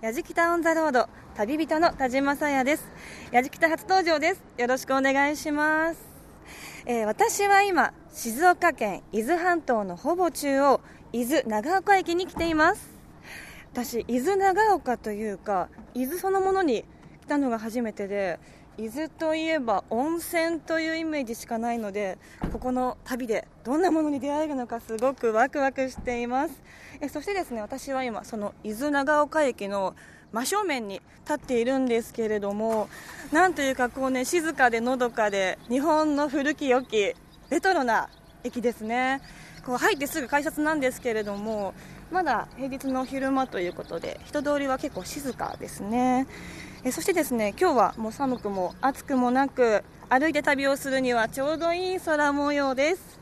やじきたオンザロード旅人の田島さやです。やじきた初登場です。よろしくお願いします、えー、私は今静岡県伊豆半島のほぼ中央伊豆長岡駅に来ています。私伊豆長岡というか伊豆そのものに来たのが初めてで伊豆といえば温泉というイメージしかないのでここの旅でどんなものに出会えるのかすごくワクワクしています。えそしてですね私は今その伊豆長岡駅の真正面に立っているんですけれどもなんというかこうね静かでのどかで日本の古き良きレトロな駅ですね。こう入ってすぐ改札なんですけれどもまだ平日の昼間ということで人通りは結構静かですね。えそしてですね今日はもう寒くも暑くもなく歩いて旅をするにはちょうどいい空模様です。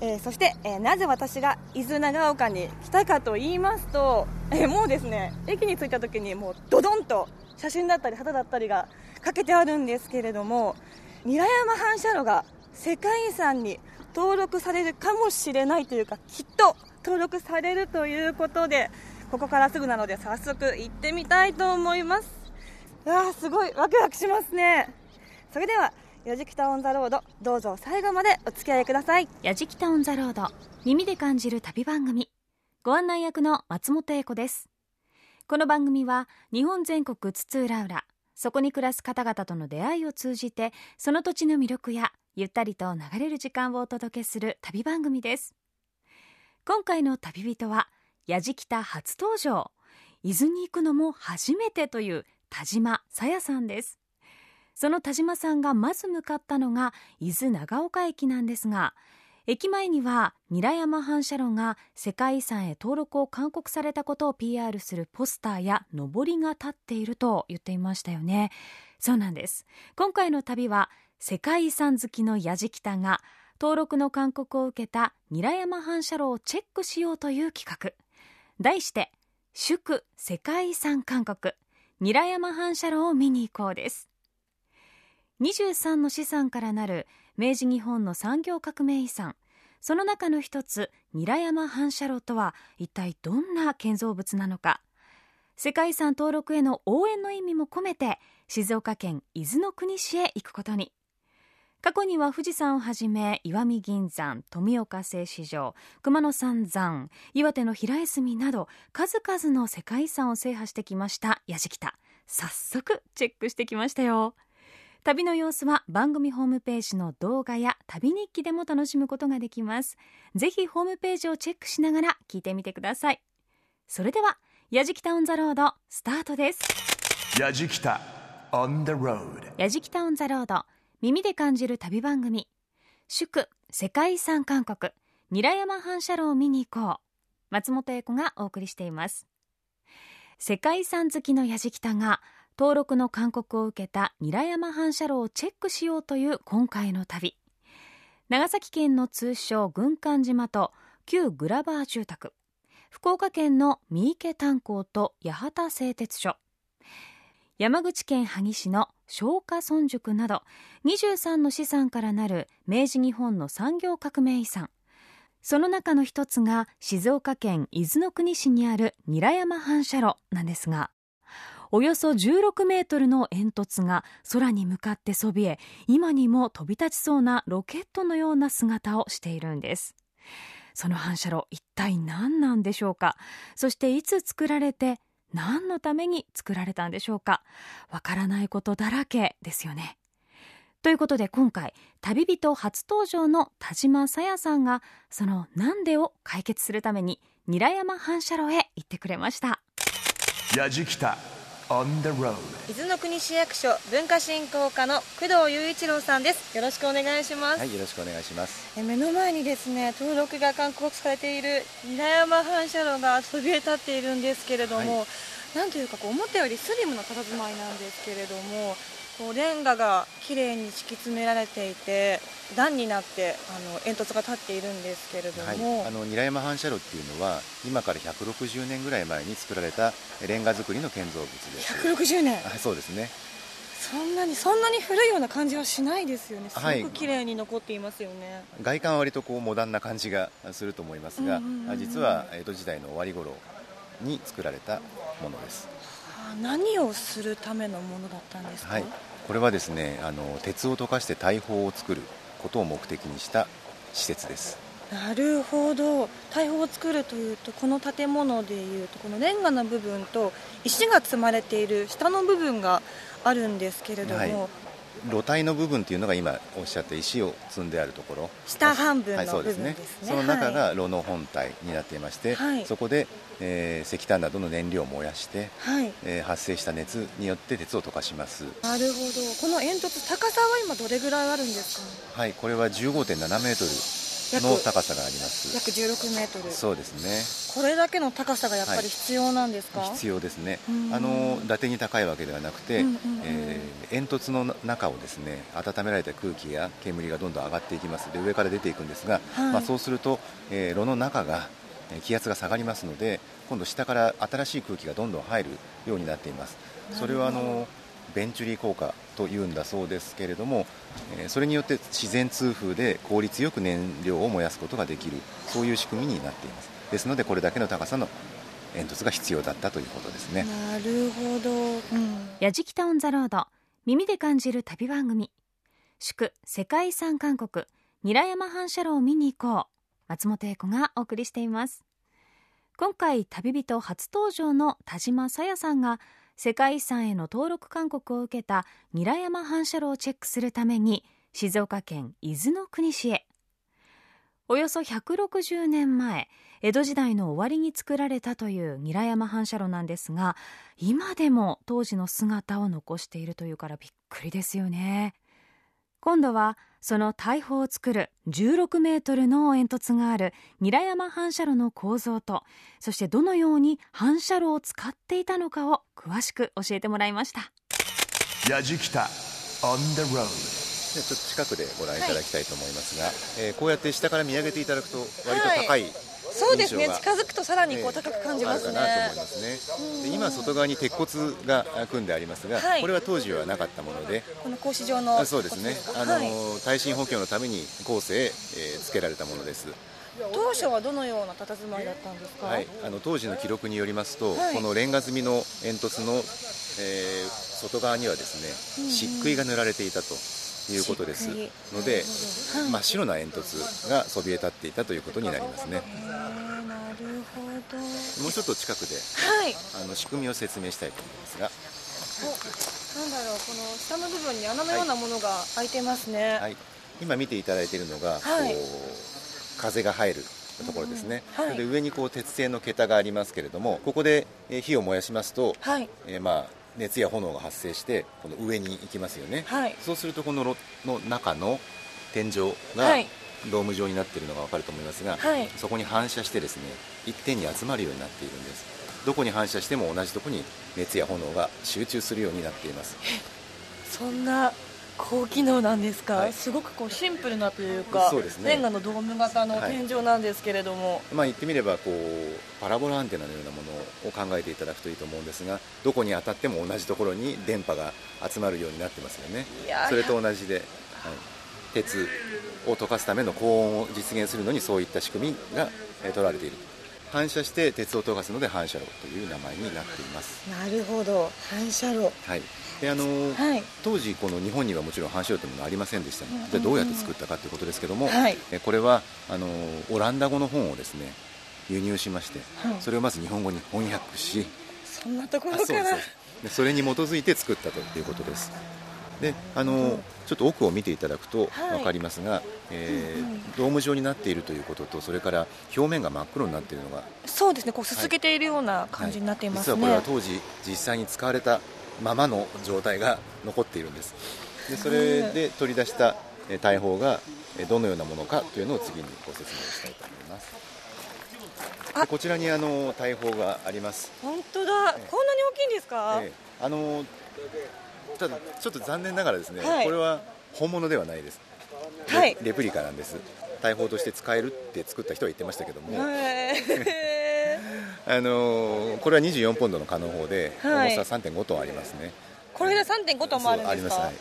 えー、そして、えー、なぜ私が伊豆長岡に来たかと言いますと、えー、もうですね駅に着いた時にもうドドンと写真だったり旗だったりがかけてあるんですけれども韮山反射炉が世界遺産に登録されるかもしれないというかきっと登録されるということでここからすぐなので早速行ってみたいと思います。わあすごいワクワクしますね。それではやじきたオンザロードどうぞ最後までお付き合いください。やじきたオンザロード耳で感じる旅番組。ご案内役の松本英子です。この番組は日本全国津々浦々そこに暮らす方々との出会いを通じてその土地の魅力やゆったりと流れる時間をお届けする旅番組です。今回の旅人はやじきた初登場。伊豆に行くのも初めてという田島さやさんです。その田島さんがまず向かったのが伊豆長岡駅なんですが駅前には韮山反射炉が世界遺産へ登録を勧告されたことを PR するポスターや上りが立っていると言っていましたよね。そうなんです。今回の旅は世界遺産好きのやじきたが登録の勧告を受けた韮山反射炉をチェックしようという企画。題して祝世界遺産勧告韮山反射炉を見に行こうです。23の資産からなる明治日本の産業革命遺産。その中の一つ韮山反射炉とは一体どんな建造物なのか。世界遺産登録への応援の意味も込めて静岡県伊豆の国市へ行くことに。過去には富士山をはじめ石見銀山富岡製糸場熊野三山岩手の平泉など数々の世界遺産を制覇してきました矢敷田早速チェックしてきましたよ。旅の様子は番組ホームページの動画や旅日記でも楽しむことができます。ぜひホームページをチェックしながら聞いてみてください。それではやじきたオンザロードスタートです。やじきたオンザロード耳で感じる旅番組。祝世界遺産韓国。韮山反射炉を見に行こう。松本英子がお送りしています。世界遺産好きのやじきたが登録の勧告を受けた韮山反射炉をチェックしようという今回の旅。長崎県の通称軍艦島と旧グラバー住宅。福岡県の三池炭鉱と八幡製鉄所。山口県萩市の松下村塾など23の資産からなる明治日本の産業革命遺産。その中の一つが静岡県伊豆の国市にある韮山反射炉なんですがおよそ16メートルの煙突が空に向かってそびえ今にも飛び立ちそうなロケットのような姿をしているんです。その反射炉一体何なんでしょうか？そしていつ作られて何のために作られたんでしょうか？わからないことだらけですよね。ということで今回旅人初登場の田島さやさんがそのなんでを解決するために韮山反射炉へ行ってくれました。やじきた。On the road. 伊豆の国市役所文化振興課の工藤雄一郎さんです。よろしくお願いします。はいよろしくお願いします。え目の前にですね登録が勧告されている韮山反射炉がそびえ立っているんですけれども、はい、なんというかこう思ったよりスリムな佇まいなんですけれどもこうレンガが綺麗に敷き詰められていて段になってあの煙突が立っているんですけれども、はい、あの韮山反射炉っていうのは今から160年ぐらい前に作られたレンガ造りの建造物です。160年？はいそうですね。そんなにそんなに古いような感じはしないですよね。すごく綺麗に残っていますよね、はい、外観は割とこうモダンな感じがすると思いますが、実は江戸時代の終わり頃に作られたものです。あ何をするためのものだったんですか、はい、これはですねあの鉄を溶かして大砲を作ることを目的にした施設です。なるほど。大砲を作るというとこの建物でいうとこのレンガの部分と石が積まれている下の部分があるんですけれども、はい露体の部分というのが今おっしゃった石を積んであるところ。下半分はい、の部そうですね。分ですね。その中はが炉の本体になっていまして、はいそこで、えー石炭などの燃料を燃やして、い、はい。えー発生した熱によって鉄を溶かします。なるほど。この煙突高さは今どれぐらいあるんですか？はいこれは15.7メートルの高さがあります。約16メートル。そうですね。これだけの高さがやっぱり必要なんですか、必要ですね。うん。あの伊達に高いわけではなくて、うんうんうんえー煙突の中をですね温められた空気や煙がどんどん上がっていきます。で上から出ていくんですが、はい。まあ、そうすると、えー炉の中がえー気圧が下がりますので今度下から新しい空気がどんどん入るようになっています。それはあのベンチュリー効果というんだそうですけれども、えーそれによって自然通風で効率よく燃料を燃やすことができるそういう仕組みになっています。ですのでこれだけの高さの煙突が必要だったということですね。なるほど、うん、やじきたオンザロード耳で感じる旅番組。祝世界遺産韓国韮山反射炉を見に行こう。松本英子がお送りしています。今回旅人初登場の田島さやさんが世界遺産への登録勧告を受けた韮山反射炉をチェックするために静岡県伊豆の国市へ。およそ160年前江戸時代の終わりに作られたという韮山反射炉なんですが今でも当時の姿を残しているというからびっくりですよね。今度はその大砲を作る16メートルの煙突がある韮山反射炉の構造とそしてどのように反射炉を使っていたのかを詳しく教えてもらいました。やじきた on the road でちょっと近くでご覧いただきたいと思いますが、えーこうやって下から見上げていただくと割と高い、そうですね近づくとさらにこうええ。高く感じますね、あるかなと思いますね。で今外側に鉄骨があ組んでありますが、はい。これは当時はなかったもので。この格子状のあそうですね。あの、はい。耐震補強のために後世、えー付けられたものです。当初はどのような佇まいだったんですか、はい、あの当時の記録によりますと、はい。このレンガ積みの煙突の、えー外側にはですね、漆喰が塗られていたということです。ので、真っ白な煙突がそびえ立っていたということになりますね。もうちょっと近くではい。あの仕組みを説明したいと思いますが、おなんだろうこの下の部分に穴のようなものが開いてますね、はい、今見ていただいているのが、はい。こう風が入るところですね、うんはい。で上にこう鉄製の桁がありますけれどもここでえー火を燃やしますと、はい。えーまあ、熱や炎が発生してこの上に行きますよね、はい。そうするとこの炉の中の天井がはい。ドーム状になっているのが分かると思いますが、はい。そこに反射してですね一点に集まるようになっているんです。どこに反射しても同じところに熱や炎が集中するようになっています。そんな高機能なんですか、はい。すごくこうシンプルなというかそうですね。レンガのドーム型のはい天井なんですけれども、まあ言ってみればこうパラボラアンテナのようなものを考えていただくといいと思うんですがどこに当たっても同じところに電波が集まるようになってますよね。それと同じで、はい、鉄を溶かすための高温を実現するのにそういった仕組みが、えー取られている。反射して鉄を溶かすので反射炉という名前になっています、なるほど。反射炉。はいであのーはい。当時この日本にはもちろん反射炉というものはありませんでした、うんうんうんじゃあどうやって作ったかということですけども、はい。えこれはあのーオランダ語の本をですね輸入しまして、はい。それをまず日本語に翻訳しそんなとこあろから。そそれに基づいて作ったということです。であのちょっと奥を見ていただくとはい。分かりますが、えーうんうん。ドーム状になっているということとそれから表面が真っ黒になっているのがそうですね。こうすすけているような感じになっていますね、はい。実はこれは当時実際に使われたままの状態が残っているんです。でそれで取り出したえー大砲がえーどのようなものかというのを次にご説明したいと思います。こちらにあの大砲があります、本当だ、こんなに大きいんですか、ええ。あのただちょっと残念ながらですね、はい。これは本物ではないです。レはい。レプリカなんです。大砲として使えるって作った人は言ってましたけども、あのこれは24ポンドのカノン砲で、はい。重さ3.5トンありますね。これで3.5トンもあるんですか？はい、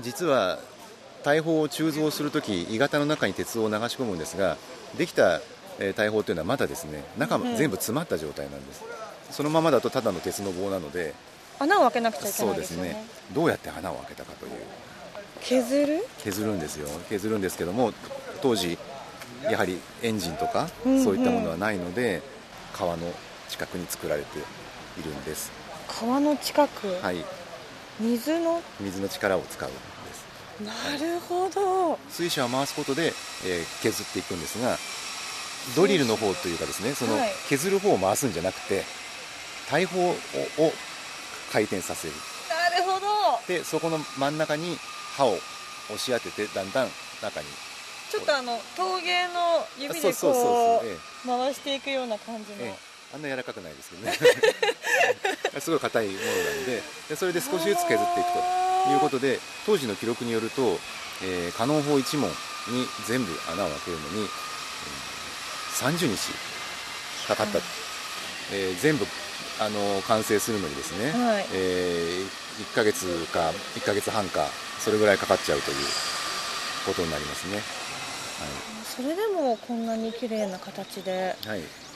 実は大砲を鋳造するとき鋳型の中に鉄を流し込むんですができたえー大砲というのはまだですね中うん全部詰まった状態なんです、そのままだとただの鉄の棒なので穴を開けなくちゃいけそないね。うですすね。どうやって穴を開けたかという。削る？削るんですよ。削るんですけども当時やはりエンジンとかうんうん。そういったものはないので、川の近くに作られているんです。川の近く、はい。水の？水の力を使うんです。なるほど。水車を回すことで、えー削っていくんですがドリルの方というかですねそのはい。削る方を回すんじゃなくて大砲をを回転させる。なるほど。でそこの真ん中に刃を押し当ててだんだん中にちょっとあの陶芸の指でこそう、回していくような感じの、ええ。えあんな柔らかくないですけどね。すごい硬いものなんで。でそれで少しずつ削っていくということで当時の記録によると、えー、カノン砲1門に全部穴を開けるのに、えー30日かかった、えー全部あの完成するのにですね、はい。え1ヶ月か1ヶ月半かそれぐらいかかっちゃうということになりますねそれでもこんなに綺麗な形で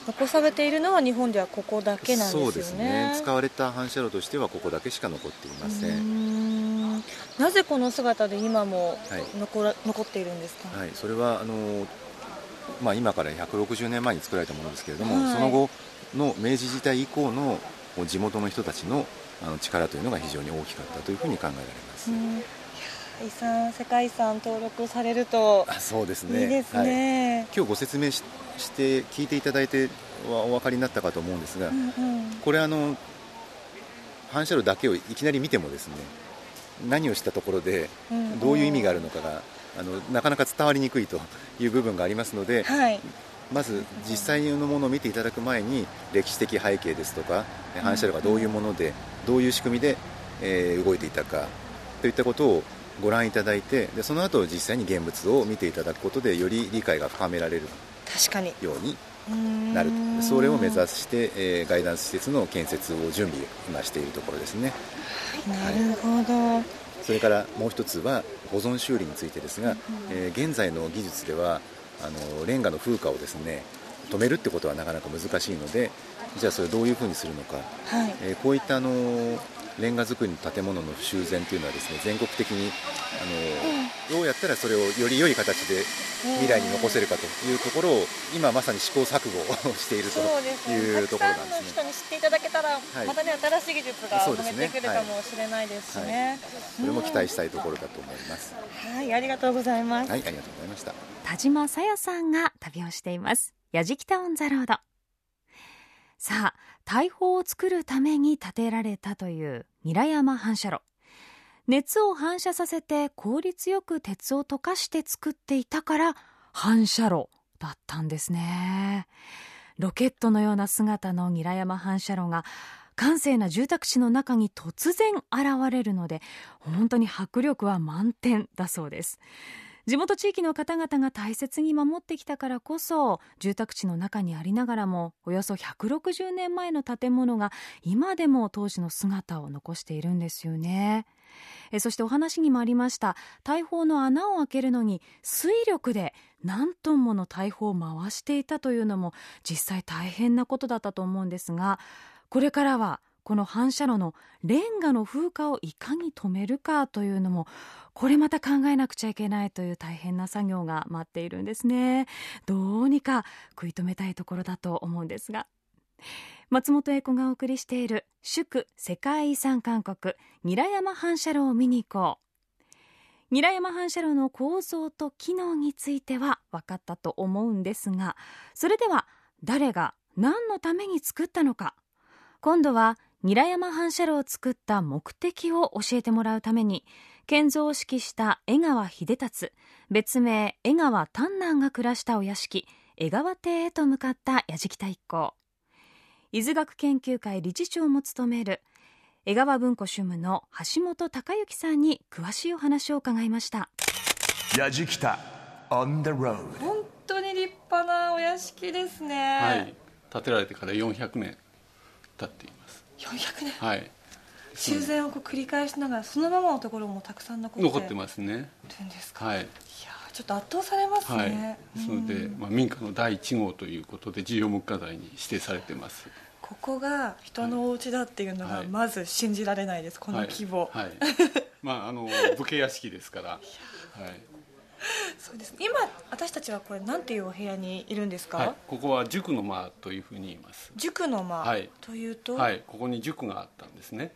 残されているのは日本ではここだけなんですよね。そうですね。使われた反射炉としてはここだけしか残っていません。なぜこの姿で今もはい。残っているんですか、はい、それはあの、まあ、今から160年前に作られたものですけれども、はい。その後の明治時代以降の地元の人たちのあの力というのが非常に大きかったというふうに考えられます、遺産世界遺産登録されるとあそうですいね。いですはい、ね、今日ご説明しして聞いていただいてはお分かりになったかと思うんですが、うんうん。これあの反射炉だけをいきなり見てもですね何をしたところでうんうん。どういう意味があるのかがあのなかなか伝わりにくいという部分がありますので、はい。まず実際のものを見ていただく前に歴史的背景ですとかえ反射炉がどういうものでどういう仕組みで、えー動いていたかといったことをご覧いただいてでその後実際に現物を見ていただくことでより理解が深められる確かに。ようになるそれを目指して、えーガイダンス施設の建設を準備今しているところですね。なるほど、それからもう一つは保存修理についてですが、えー現在の技術ではあのレンガの風化をですね止めるってことはなかなか難しいのでじゃあそれをどういうふうにするのか、はい。えーこういったあのレンガ造りの建物の修繕というのはですね全国的にあの、どうやったらそれをより良い形で未来に残せるかというところを今まさに試行錯誤をしているとそうですね。いうところたくさんのなんですね。人に知っていただけたら、い。またね新しい技術が生まれてくるかもしれないですしねそれも期待したいところだと思います。はいありがとうございます、はい、ありがとうございました。田島さやさんが旅をしています。やじきたオンザロードさあ大砲を作るために建てられたという韮山反射炉。熱を反射させて効率よく鉄を溶かして作っていたから反射炉だったんですね。ロケットのような姿の韮山反射炉が閑静な住宅地の中に突然現れるので本当に迫力は満点だそうです。地元地域の方々が大切に守ってきたからこそ住宅地の中にありながらもおよそ160年前の建物が今でも当時の姿を残しているんですよね。えそしてお話にもありました大砲の穴を開けるのに水力で何トンもの大砲を回していたというのも実際大変なことだったと思うんですがこれからはこの反射炉のレンガの風化をいかに止めるかというのもこれまた考えなくちゃいけないという大変な作業が待っているんですね。どうにか食い止めたいところだと思うんですが。松本英子がお送りしている祝世界遺産韓国韮山反射炉を見に行こう。韮山反射炉の構造と機能については分かったと思うんですがそれでは誰が何のために作ったのか。今度は韮山反射炉を作った目的を教えてもらうために建造を指揮した江川秀達別名江川丹南が暮らしたお屋敷江川邸へと向かった矢敷太一行。伊豆学研究会理事長も務める江川文庫主務の橋本隆之さんに詳しいお話を伺いました。やじきた on the road 本当に立派なお屋敷ですね。はい、建てられてから400年経っています400年。はい。修繕をこう繰り返しながらそのままのところもたくさん残って残ってますね。るんですか、い、はい。やーちょっと圧倒されますね、はい。ですので、まあ、民家の第1号ということで重要文化財に指定されてます。ここが人のお家だっていうのがはい。まず信じられないです、この規模、はい、は いまああの武家屋敷ですから、はい そうです今私たちはこれなんていうお部屋にいるんですか、はい、ここは塾の間というふうに言います。塾の間？はい。というと、はい。ここに塾があったんですね。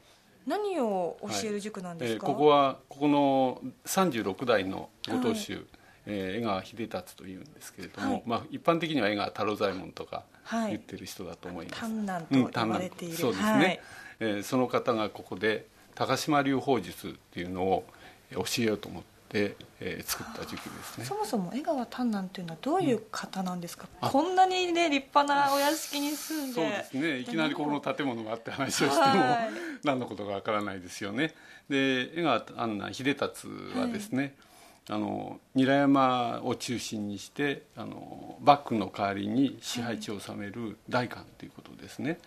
何を教える塾なんですか、えーここはここの36代のご当主、えー江川秀達というんですけれども、はい。まあ、一般的には江川太郎左衛門とかはい。言ってる人だと思います、丹南と呼ばれている、そうですね、はい。えーその方がここで高島流法術っていうのを教えようと思って、えー作った塾ですね。そもそも江川丹南というのはどういう方なんですか、あ。こんなにね立派なお屋敷に住んで。そうですね。いきなりこの建物があって話をしてもはい。何のことかわからないですよね。で江川安南秀達はですね、あの韮山を中心にしてあの幕府の代わりに支配地を治める代官ということですね、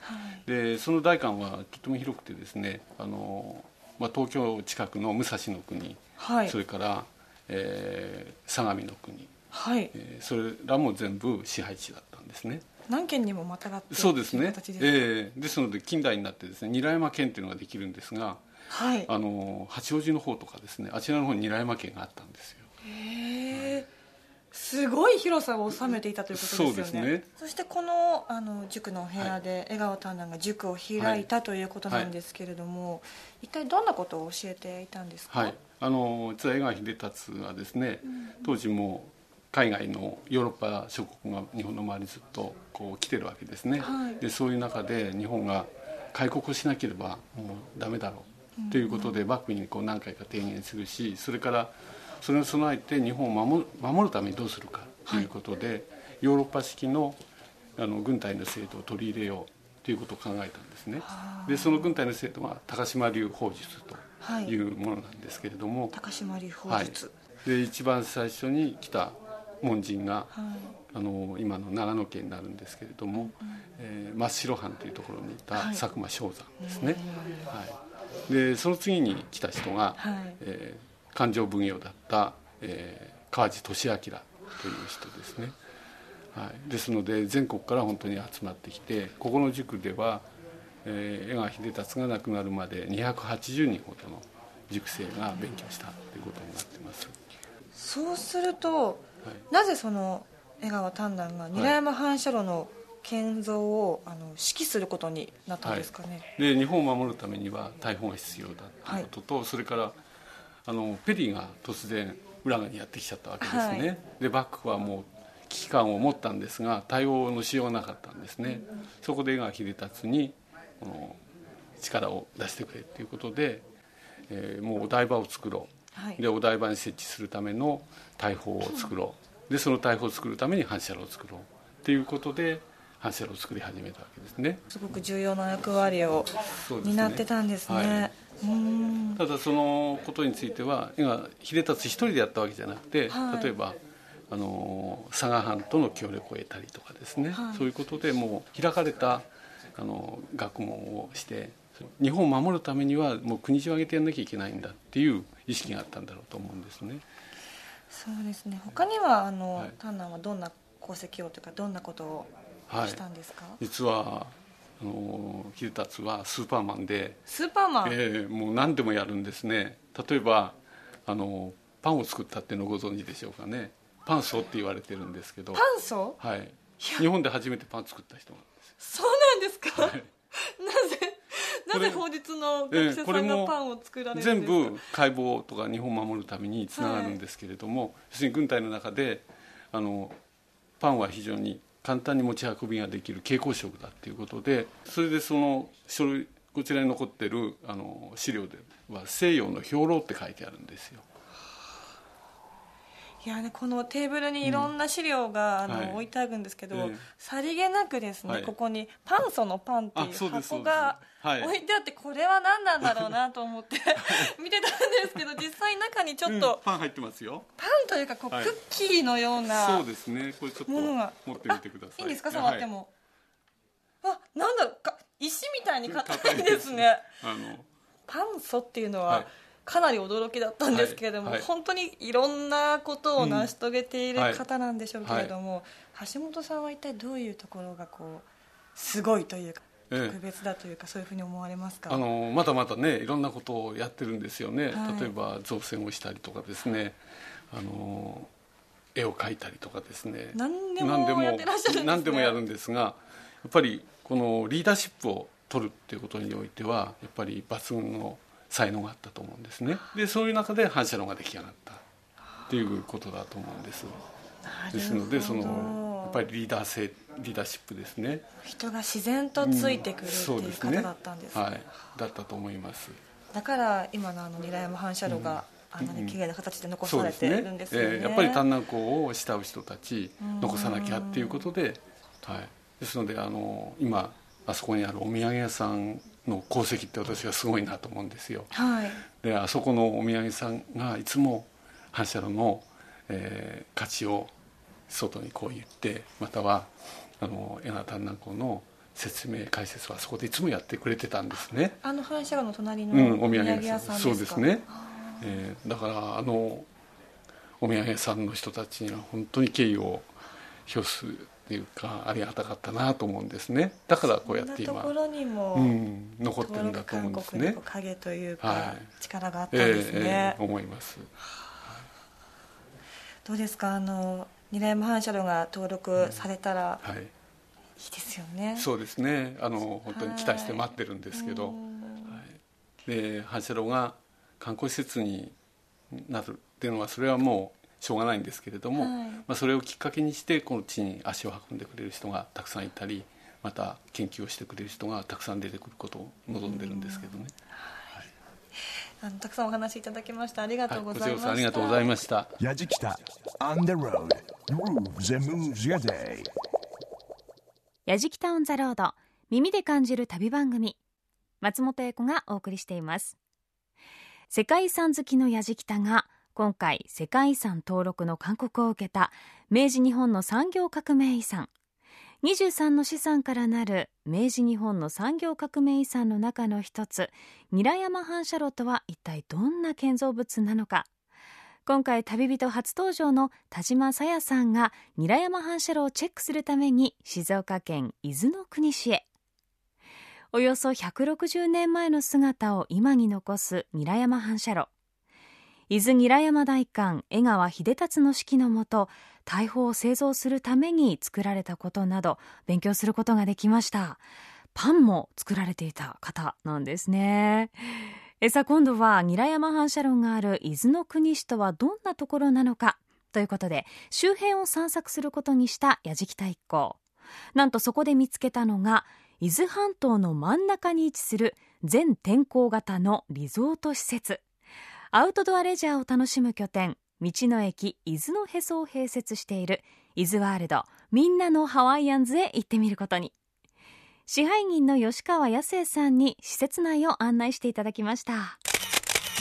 でその代官はとても広くてですねあの、まあ、東京近くの武蔵の国、はい。それから、えー相模の国、はい。えーそれらも全部支配地だったんですね。何件にもまたがってそうですね形です、ええですので近代になってですね韮山県というのができるんですがはい。あの八王子の方とかですねあちらの方に韮山県があったんですよ。へえすごい広さを収めていたということですよね。そうですね。そしてこのあの塾のお部屋で江川丹南が塾を開いた、ということなんですけれども、一体どんなことを教えていたんですか？はいあの実は江川秀達はですね当時も海外のヨーロッパ諸国が日本の周りずっとこう来てるわけですね、はい。でそういう中で日本が開国をしなければもうダメだろうということで幕府にこう何回か提言するしそれからそれに備えて日本を守る守るためにどうするかということで、ヨーロッパ式のあの軍隊の制度を取り入れようということを考えたんですね。でその軍隊の制度は高島流法術とい。うものなんですけれども、高島流法はい。術、、で一番最初に来た門人が、はい。あの今の長野県になるんですけれども、えー真っ白藩というところにいたはい。佐久間象山ですね、はい、でその次に来た人が、はい。えー勘定奉行だった、えー川地俊明という人ですね、はい、ですので全国から本当に集まってきてここの塾では、えー江川秀達が亡くなるまで280人ほどの塾生が勉強したということになってます。そうすると、なぜその江川丹南が韮山反射炉の建造をあの指揮することになったんですかね、で日本を守るためには大砲が必要だということと、それからあのペリーが突然浦賀にやってきちゃったわけですね、はい。で幕府はもう危機感を持ったんですが対応のしようがなかったんですね、そこで江川秀達にこの力を出してくれということで、えーもうお台場を作ろう、はい。でお台場に設置するための大砲を作ろう。でその大砲を作るために反射炉を作ろうということで反射炉を作り始めたわけですね。すごく重要な役割を担ってたんですね。ただそのことについては今秀達一人でやったわけじゃなくて、はい。例えばあの佐賀藩との協力を得たりとかですね、はい。そういうことでもう開かれたあの学問をして日本を守るためにはもう国中上げてやんなきゃいけないんだっていう意識があったんだろうと思うんですね。そうですね。他にはあの、はい。丹南はどんな功績をというかどんなことをはい。したんですか、実はあの秀達はスーパーマンで、スーパーマン、えーもう何でもやるんですね。例えばあのパンを作ったっていうのをご存知でしょうかね。パンソって言われてるんですけど。パンソ？はい。日本で初めてパン作った人そうなんですか、はい。なぜなぜ法律の学者さんがパンを作られるん全ですか、部解剖とか日本を守るためにつながるんですけれども、要するに軍隊の中であのパンは非常に簡単に持ち運びができる蛍光色だっていうことでそれでその書類こちらに残ってるあの資料では西洋の兵糧って書いてあるんですよいやねこのテーブルにいろんな資料が、あのはい。置いてあるんですけど、ええ。さりげなくですね、はい。ここにパンソのパンっていう箱が置いてあってこれは何なんだろうなと思って 見てたんですけど実際中にちょっとうんパン入ってますよ。パンというかこう、はい。クッキーのようなそうですね。これちょっとものが。持ってみてください。あいいんですか？え触っても、あなんだろうか石みたいに硬いですね。はいあの。パンソっていうのは、はいかなり驚きだったんですけれども、はいはい。本当にいろんなことを成し遂げている方なんでしょうけれども、橋本さんは一体どういうところがこうすごいというかええ。特別だというか、そういうふうに思われますか？あのまだまだねいろんなことをやってるんですよね、はい。例えば造船をしたりとかですね。あの絵を描いたりとかですね。何でも何でもやってらっしゃるんですね。何でもやるんですがやっぱりこのリーダーシップを取るっていうことにおいてはやっぱり抜群の才能があったと思うんですね。でそういう中で反射炉が出来上がったっていうことだと思うんです。ですのでそのやっぱりリーダー性リーダーシップですね。人が自然とついてくるってそういうですね。方だったんですね。はい。だったと思います。だから今のあの韮山反射炉が、あんなに綺麗な形で残されてそうですね。るんですよね。えーやっぱり丹南港を慕う人たち残さなきゃっていうことで、はい、ですのであの今あそこにあるお土産屋さんの功績って私はすごいなと思うんですよ。はい。であそこのお土産屋さんがいつも反射炉の、えー価値を外にこう言ってまたはあの江名丹南港の説明解説はあそこでいつもやってくれてたんですね。あの反射炉の隣のうん、おお土土産産屋さんですか、そうですね、えーだからあのお土産屋さんの人たちには本当に敬意を表すっていうかありがたかったなと思うんですね。だからこうやって今そんなところにも、うん、残ってる登んだと思うんですね。録韓国の影というか、はい。力があったんえですね、えええ思います。どうですか？あの韮山反射炉が登録されたらはい。いいですよね、そうですね。あの本当に期待して待ってるんですけど、はい、で反射炉が観光施設になるっていうのはそれはもうしょうがないんですけれども、はい。まあ、それをきっかけにしてこの地に足を運んでくれる人がたくさんいたりまた研究をしてくれる人がたくさん出てくることを望んでるんですけどね、あのたくさんお話しいただきました。ありがはい、とうごこざいました、ちらこそありがとうござい。ました。Yajikita on the road grooves and moves your day やじきたオンザロード耳で感じる旅番組松本英子がお送りしてい。ます世界遺産好きのやじきたが今回世界遺産登録の勧告を受けた明治日本の産業革命遺産。23の資産からなる明治日本の産業革命遺産の中の一つ韮山反射炉とは一体どんな建造物なのか。今回旅人初登場の田島さやさんが韮山反射炉をチェックするために静岡県伊豆の国市へ。およそ160年前の姿を今に残す韮山反射炉。伊豆韮山大官江川秀達の指揮のもと大砲を製造するために作られたことなど勉強することができました。パンも作られていた方なんですね。えさあ今度は韮山反射炉がある伊豆の国市とはどんなところなのかということで周辺を散策することにした矢敷太一行。なんとそこで見つけたのが伊豆半島の真ん中に位置する全天候型のリゾート施設。アウトドアレジャーを楽しむ拠点道の駅伊豆のへそを併設している伊豆ワールドみんなのハワイアンズへ行ってみることに。支配人の吉川康生さんに施設内を案内していただきました。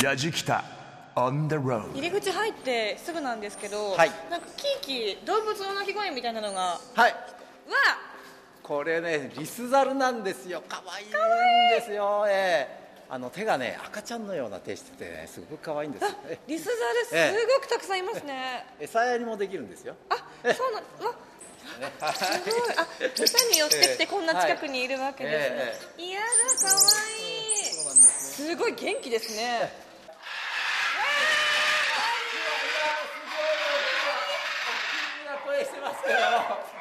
Yajikita on the road 入り口入ってすぐなんですけど、はい。なんかキーキー動物の鳴き声みたいなのがわはい。これねリスザルなんですよ。可愛いんですよ。ええあの手がね赤ちゃんのような手しててねすごく可愛いんですえリスザルす。ええ。ごくたくさんいますね、餌やりもできるんですよ。あそうなんうわすごい。あ餌に寄ってきてこんな近くにいるわけですね、い。やだ可愛いすごい元気ですね。声してますけど。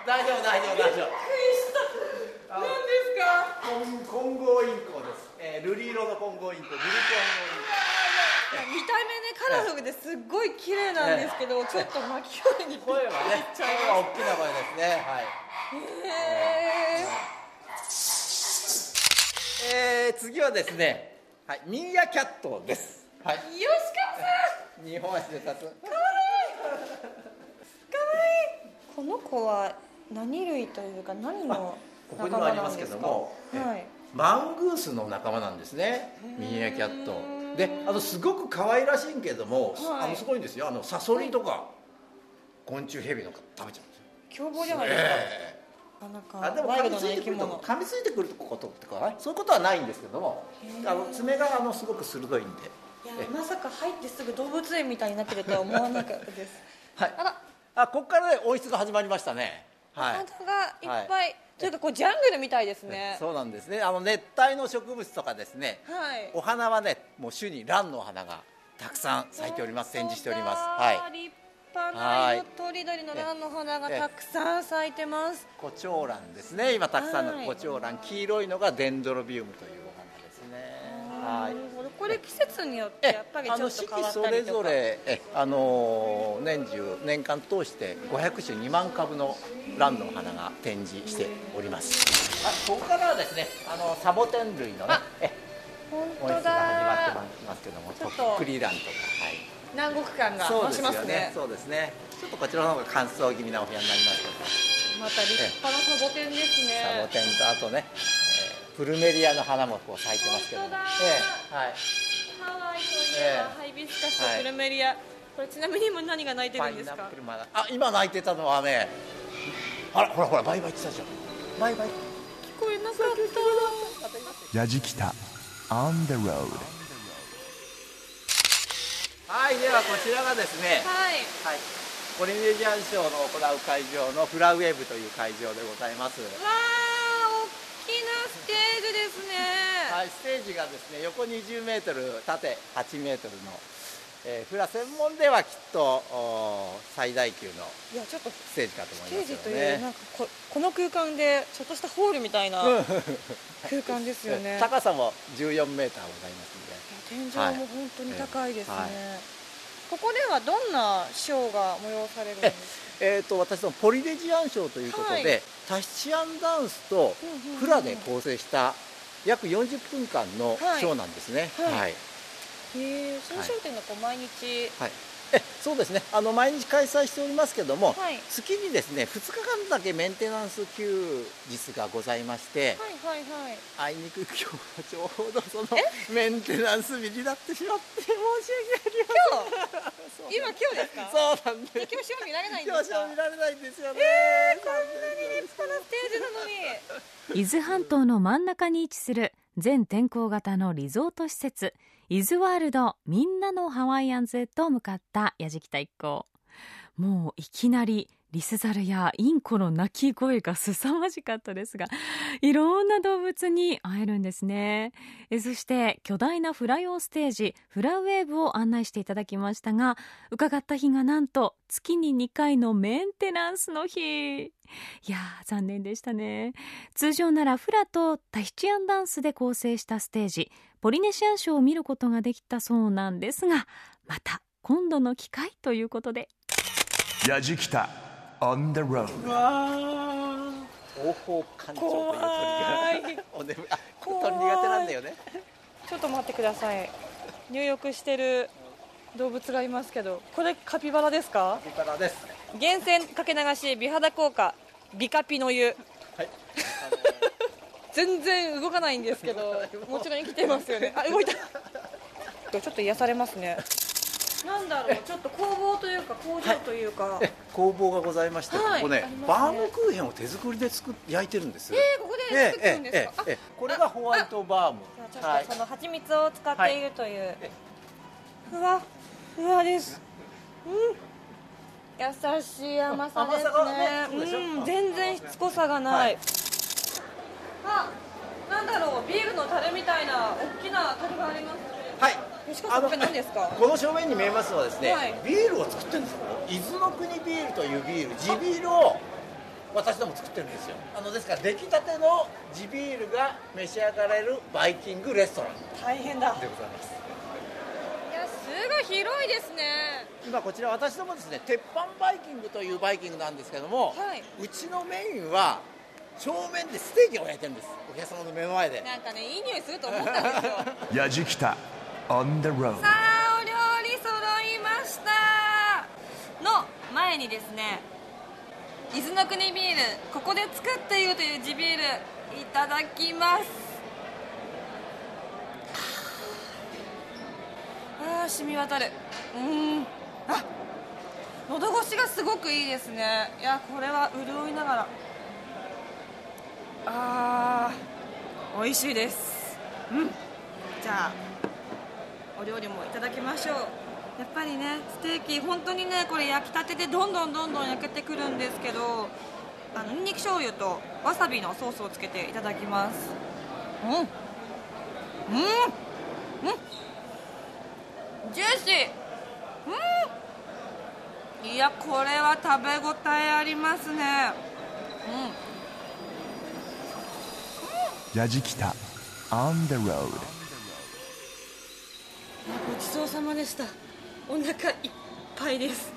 大丈夫大丈夫大丈夫。何ですか？混合インコえー、瑠璃色の混合インコルリ混合イン見た目ねカラフルですっごい綺麗なんですけど、ちょっと巻き声に。コ声はね声は大きな声ですね。はい。へえー、次はですねはいミーアキャットです。はい。ー吉川さん。日本足で立つこの子は何類というか何のここに仲もありますけども、はいマングースの仲間なんですね。ミーアキャット。であのすごく可愛らしいんけども、はい。あのすごいんですよ。あのサソリとか昆虫ヘビの食べちゃうんですよ。凶暴じゃないですか、えあなんえあでも噛みついてくると噛みついてくることってかねそういうことはないんですけどもあの爪があのすごく鋭いんで。いやまさか入ってすぐ動物園みたいになってるとは思わなかったです。はい。あら。あここからね温室が始まりましたね。おはい。花がいっぱい、とい。うかこうジャングルみたいですね。そうなんですね。あの熱帯の植物とかですねはい。お花はねもう種に蘭のお花がたくさん咲いております展示しております。ははい。立派なとりどりの蘭の花がええたくさん咲いてます。コチョウランですね。今たくさんはいのコチョウラン。黄色いのがデンドロビウムというはないるほど。これ季節によってやっぱりちょっと変わ季そったりとか。れぞれえあの年中年間通して500種2万株の蘭の花が展示しております。あここからはですねあのサボテン類のねえ本温当室が始まってだますけどもちょっととっくり蘭とかはい。南国感が増そうですよしますね。そうですね。ちょっとこちらの方が乾燥気味なお部屋になりますけど。また立派なサボテンですね。サボテンとあとね、えープルメリアの花もこう咲いてますけど本当だ。ええはい。ハワイといえば、ええハイビスカスとプルメリア、これちなみに今何が鳴いてるんですか？ナップルマナあ今泣いてたのはねあらほらほらバイバイってたじゃん。バイバイ。聞こえなかった。やじきた。On the road はいではこちらがですねはい。はい。ポリネジアンショーの行う会場のフラウェーブという会場でございます。わあ大きなステージですね、はい、ステージがですね横20メートル縦8メートルの、えーフラ専門ではきっとお最大級のいやちょっとステージかと思ステージいますよというなねんかここの空間でちょっとしたホールみたいな 空間ですよね。高さも14メーターございます天井はいも本当に高いですね、はい。ここではどんなショーが催されるんです えー、と私のポリネジアンショーということで、はい。タヒチアンダンスとフラで構成した約40分間のショーなんですね。はい。はい。へえその商店がこう毎日はい。えそうですね。あの毎日開催しておりますけども、はい。月にですね2日間だけメンテナンス休日がございまして、はいはいはい。あいにく今日はちょうどそのメンテナンス日になってしまって申し訳ありません。今今日ですか？そうなんです。今日ショー見られないんで今すか？日は見られないんですよね、こんなに立派なステージなのに。伊豆半島の真ん中に位置する全天候型のリゾート施設伊豆ワールドみんなのハワイアンズへと向かった矢敷太一行もういきなりリスザルやインコの鳴き声が凄まじかったですが いろんな動物に会えるんですね。えそして巨大なフラ用ステージフラウェーブを案内していただきましたが伺った日がなんと月に2回のメンテナンスの日。いやー残念でしたね。通常ならフラとタヒチアンダンスで構成したステージポリネシアンショーを見ることができたそうなんですがまた今度の機会ということで。やじきた。On the road. 東方館長という鳥怖いがおねあ鳥苦手なんだよね。ちょっと待ってください。入浴してる動物がいますけどこれカピバラですか？カピバラです。源泉かけ流し美肌効果美カピの湯。はい。全然動かないんですけど もちろん生きてますよね。あ動いた。ちょっと癒されますねなんだろうちょっと工房というか工場というか、え工房がございまして、はい。ここねね。バームクーヘンを手作りで作っ焼いてるんです。えー、ここで作ってるんですか、ええええええ。これがホワイトバーム。じゃあちょっとその蜂蜜を使っているという、えふわふわです。うん。優しい甘さですね。ねそうん、全然しつこさがない、はい。あなんだろうビールの樽みたいな大きな樽がありますね。はい吉川さんこれ何ですか？この正面に見えますのはですね、はい。ビールを作ってるんですよ。伊豆の国ビールというビール地ビールを私ども作ってるんですよ。あのですから出来たての地ビールが召し上がれるバイキングレストラン。大変だ。でございます。いやすごい広いですね。今こちら私どもですね鉄板バイキングというバイキングなんですけども、はい。うちのメインは正面でステーキを焼いてるんです。お客様の目の前で。なんかねいい匂いすると思ったんですよ。やじきた On the road. さあお料理揃いました。の前にですね伊豆の国ビールここで作っているという地ビールいただきます。あー染み渡る。うん。あ喉越しがすごくいいですね。いやこれは潤いながら。あー美味しいです。うん。じゃあお料理もいただきましょう。やっぱりねステーキ本当にねこれ焼きたてでどんどんどんどん焼けてくるんですけどあのニンニク醤油とわさびのソースをつけていただきます。うん。うん。うん。ジューシー。うん。いやこれは食べ応えありますね。ヤジキタ On the road. ごちそうさまでした。お腹いっぱいです。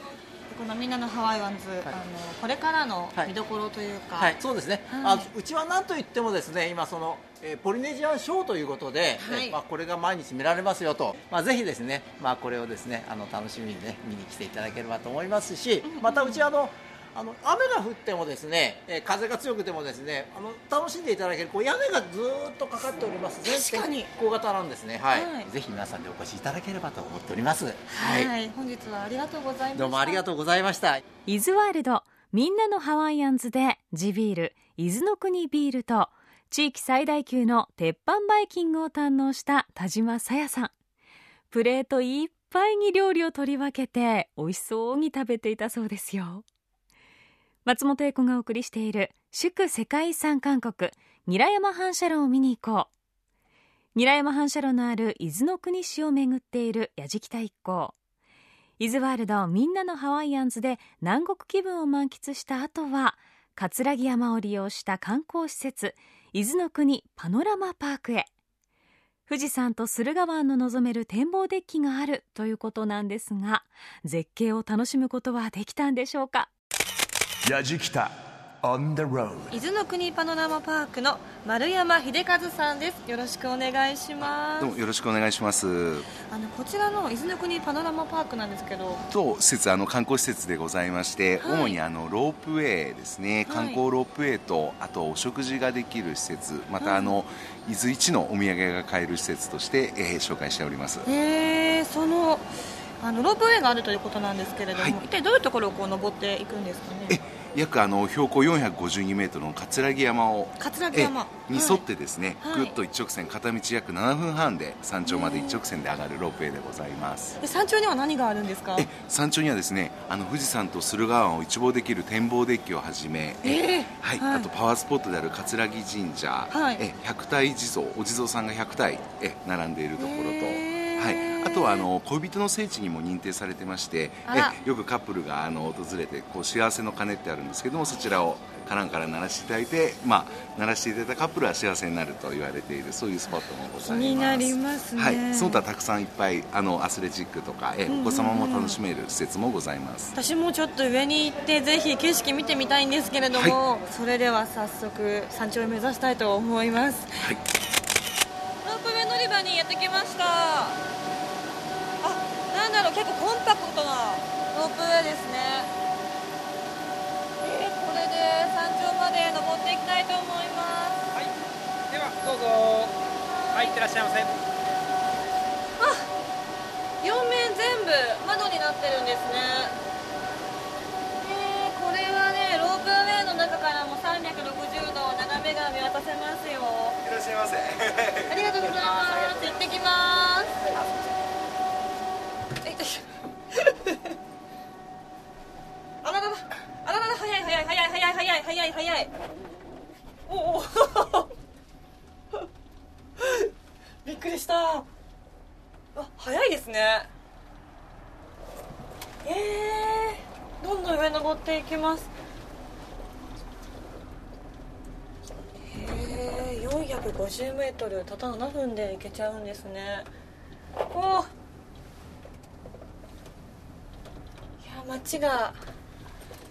このみんなのハワイワンズ、あのこれからの見どころというか、はい、そうですね、はいあうちはなんといってもですね今その、えーポリネジアンショーということで、はい。えーまあ、これが毎日見られますよと、まあ、ぜひですね、まあ、これをですねあの楽しみにね見に来ていただければと思いますしまたうちあのあの雨が降ってもですね、えー風が強くてもですねあの楽しんでいただけるこう屋根がずーっとかかっております。確かに。全天候型なんですね。はい、はい。ぜひ皆さんでお越しいただければと思っております。はい、本日はありがとうございました。どうもありがとうございました。伊豆ワールドみんなのハワイアンズで地ビール伊豆の国ビールと地域最大級の鉄板バイキングを堪能した田島さやさん。プレートいっぱいに料理を取り分けて美味しそうに食べていたそうですよ松本英子がお送りしている祝世界遺産韓国韮山反射炉を見に行こう。韮山反射炉のある伊豆の国市を巡っている矢敷田一行。伊豆ワールドみんなのハワイアンズで南国気分を満喫した後は葛城山を利用した観光施設伊豆の国パノラマパークへ。富士山と駿河湾の望める展望デッキがあるということなんですが絶景を楽しむことはできたんでしょうか？ヤジキタ On the road 伊豆の国パノラマパークの丸山秀和さんです。よろしくお願いします。どうもよろしくお願いします。あのこちらの伊豆の国パノラマパークなんですけど。当施設あの観光施設でございまして、はい。主にあのロープウェイですね、はい。観光ロープウェイとあとお食事ができる施設、またあの、伊豆一のお土産が買える施設として、えー紹介しております。へえそのあのロープウェイがあるということなんですけれども、はい。一体どういうところをこう登っていくんですかね？え約あの標高452メートルの葛城山を葛城山。えに沿ってですね、はい。ぐっと一直線片道約7分半で山頂まで一直線で上がるロープウェイでございます。で山頂には何があるんですか？え山頂にはですねあの富士山と駿河湾を一望できる展望デッキをはじめ、えーはいはい。あとパワースポットである葛城神社、はい。え100体地蔵お地蔵さんが100体え並んでいるところと、へーはい、あとはあの恋人の聖地にも認定されてましてえよくカップルがあの訪れてこう幸せの鐘ってあるんですけどもそちらをカランから鳴らしていただいて、まあ、鳴らしていただいたカップルは幸せになると言われているそういうスポットもございます。気になりますね。はい、その他たくさんいっぱいあのアスレチックとかえお子様も楽しめる施設もございます、私もちょっと上に行ってぜひ景色見てみたいんですけれども、それでは早速山頂を目指したいと思います。はいロープウェイ乗り場にやってきました。あなんだろう結構コンパクトなロープウェイですね。えーこれで山頂まで登っていきたいと思います。はい、ではどうぞ。はい、いってらっしゃいませ。両面全部窓になってるんですね。えーこれはねロープウェイの中からも360度眺めが見渡せますよ。いらっしゃいませありがとうございます。行ってきます。あららら、あららら、早い早い早い早い早い早い早い。おお。びっくりした。あ、早いですね。ええー、どんどん上登っていきます。450メートルたった7分で行けちゃうんですね。おおいや街が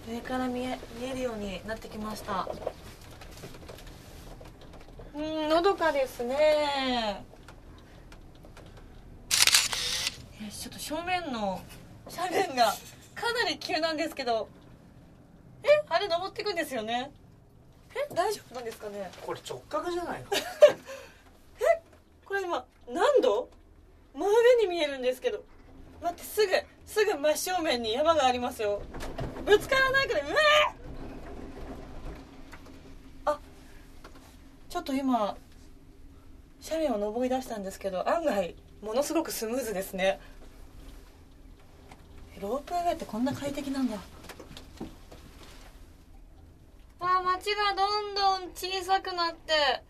上から見え見えるようになってきました。うんのどかですね。ちょっと正面の斜面がかなり急なんですけど。えあれ登っていくんですよね。え大丈夫なんですかね？これ直角じゃないの？これ今何度？真上に見えるんですけど。待ってすぐすぐ真正面に山がありますよ。ぶつからないくらいうわー！あちょっと今斜面を登り出したんですけど案外ものすごくスムーズですね。ロープウェイってこんな快適なんだわあ街がどんどん小さくなって。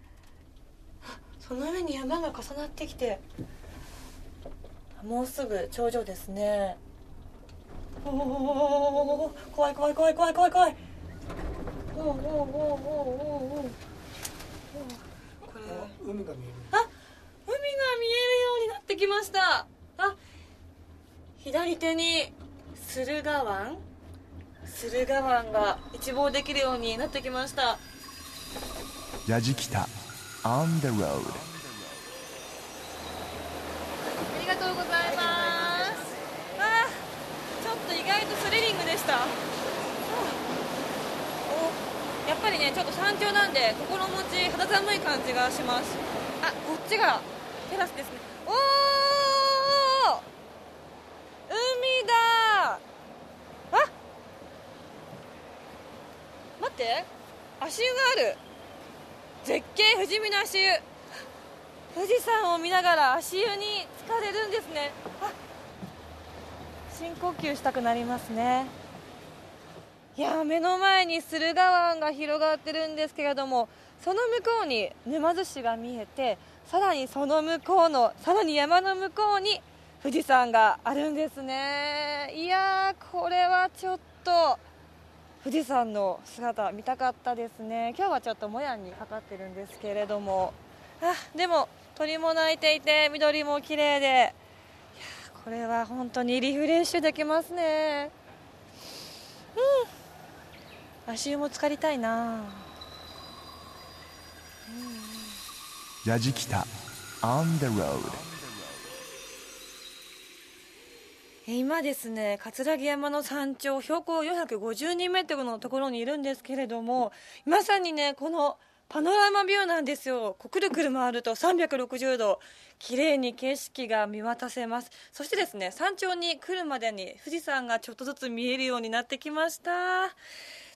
その上に山が重なってきて。もうすぐ頂上ですね。おお怖い怖い怖い怖い怖い怖いおおおおおおおこれ海が見えるあ海が見えるようになってきましたあ左手に駿河湾駿河湾が一望できるようになってきました。やじきた。On the road ありがとうございます。あちょっと意外とスリリングでした。はあおやっぱりねちょっと山頂なんで心持ち肌寒い感じがします。あこっちがテラスですね。おお海だあ待って足湯がある。絶景富士見の足湯。富士山を見ながら足湯に浸かれるんですね。あ深呼吸したくなりますね。いや目の前に駿河湾が広がってるんですけれどもその向こうに沼津市が見えてさらにその向こうのさらに山の向こうに富士山があるんですね。いやーこれはちょっと。富士山の姿見たかったですね。今日はちょっともやにかかってるんですけれども。あでも鳥も鳴いていて緑も綺麗で。いやこれは本当にリフレッシュできますね。うん。足湯も浸かりたいな。やじきた。On the road 今ですね葛城山の山頂標高452メートルのところにいるんですけれどもまさにねこのパノラマビューなんですよ。くるくる回ると360度綺麗に景色が見渡せます。そしてですね山頂に来るまでに富士山がちょっとずつ見えるようになってきました。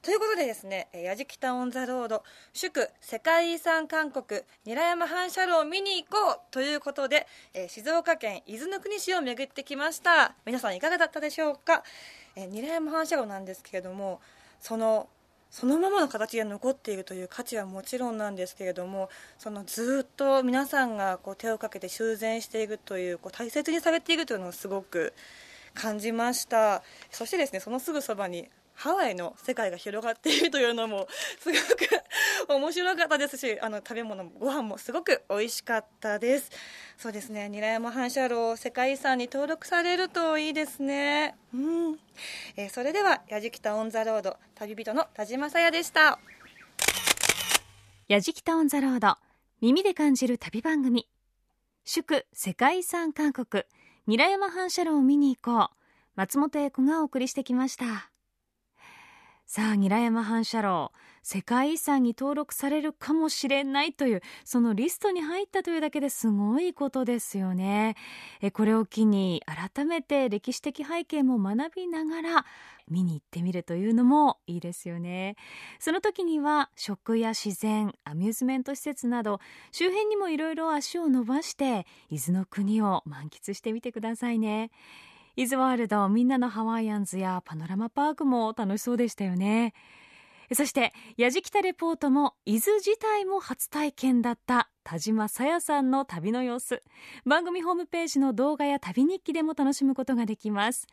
ということでですね、やじきたオンザロード、祝世界遺産韓国、韮山反射炉を見に行こうということで、えー静岡県伊豆の国市を巡ってきました。皆さんいかがだったでしょうか、えー韮山反射炉なんですけれども、その、そのままの形で残っているという価値はもちろんなんですけれどもそのずっと皆さんがこう手をかけて修繕していくというこう大切にされているというのをすごく感じましたそしてですねそのすぐそばにハワイの世界が広がっているというのもすごく面白かったですしあの食べ物もご飯もすごく美味しかったです。そうですね。韮山反射炉世界遺産に登録されるといいですね。うん、えーそれではやじきたオンザロード旅人の田島さやでした。やじきたオンザロード耳で感じる旅番組。祝世界遺産韓国韮山反射炉を見に行こう。松本英子がお送りしてきました。さあ韮山反射炉世界遺産に登録されるかもしれないというそのリストに入ったというだけですごいことですよね。えこれを機に改めて歴史的背景も学びながら見に行ってみるというのもいいですよね。その時には食や自然アミューズメント施設など周辺にもいろいろ足を伸ばして伊豆の国を満喫してみてくださいね。伊豆ワールドみんなのハワイアンズやパノラマパークも楽しそうでしたよね。そしてやじきたレポートも伊豆自体も初体験だった田島さやさんの旅の様子。番組ホームページの動画や旅日記でも楽しむことができます。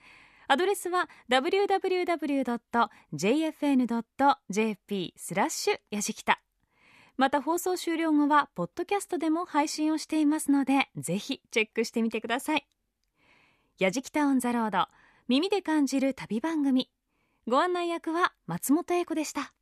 アドレスは www.jfn.jp スラッシュやじきた。また放送終了後はポッドキャストでも配信をしていますのでぜひチェックしてみてください。やじきたオンザロード耳で感じる旅番組。ご案内役は松本英子でした。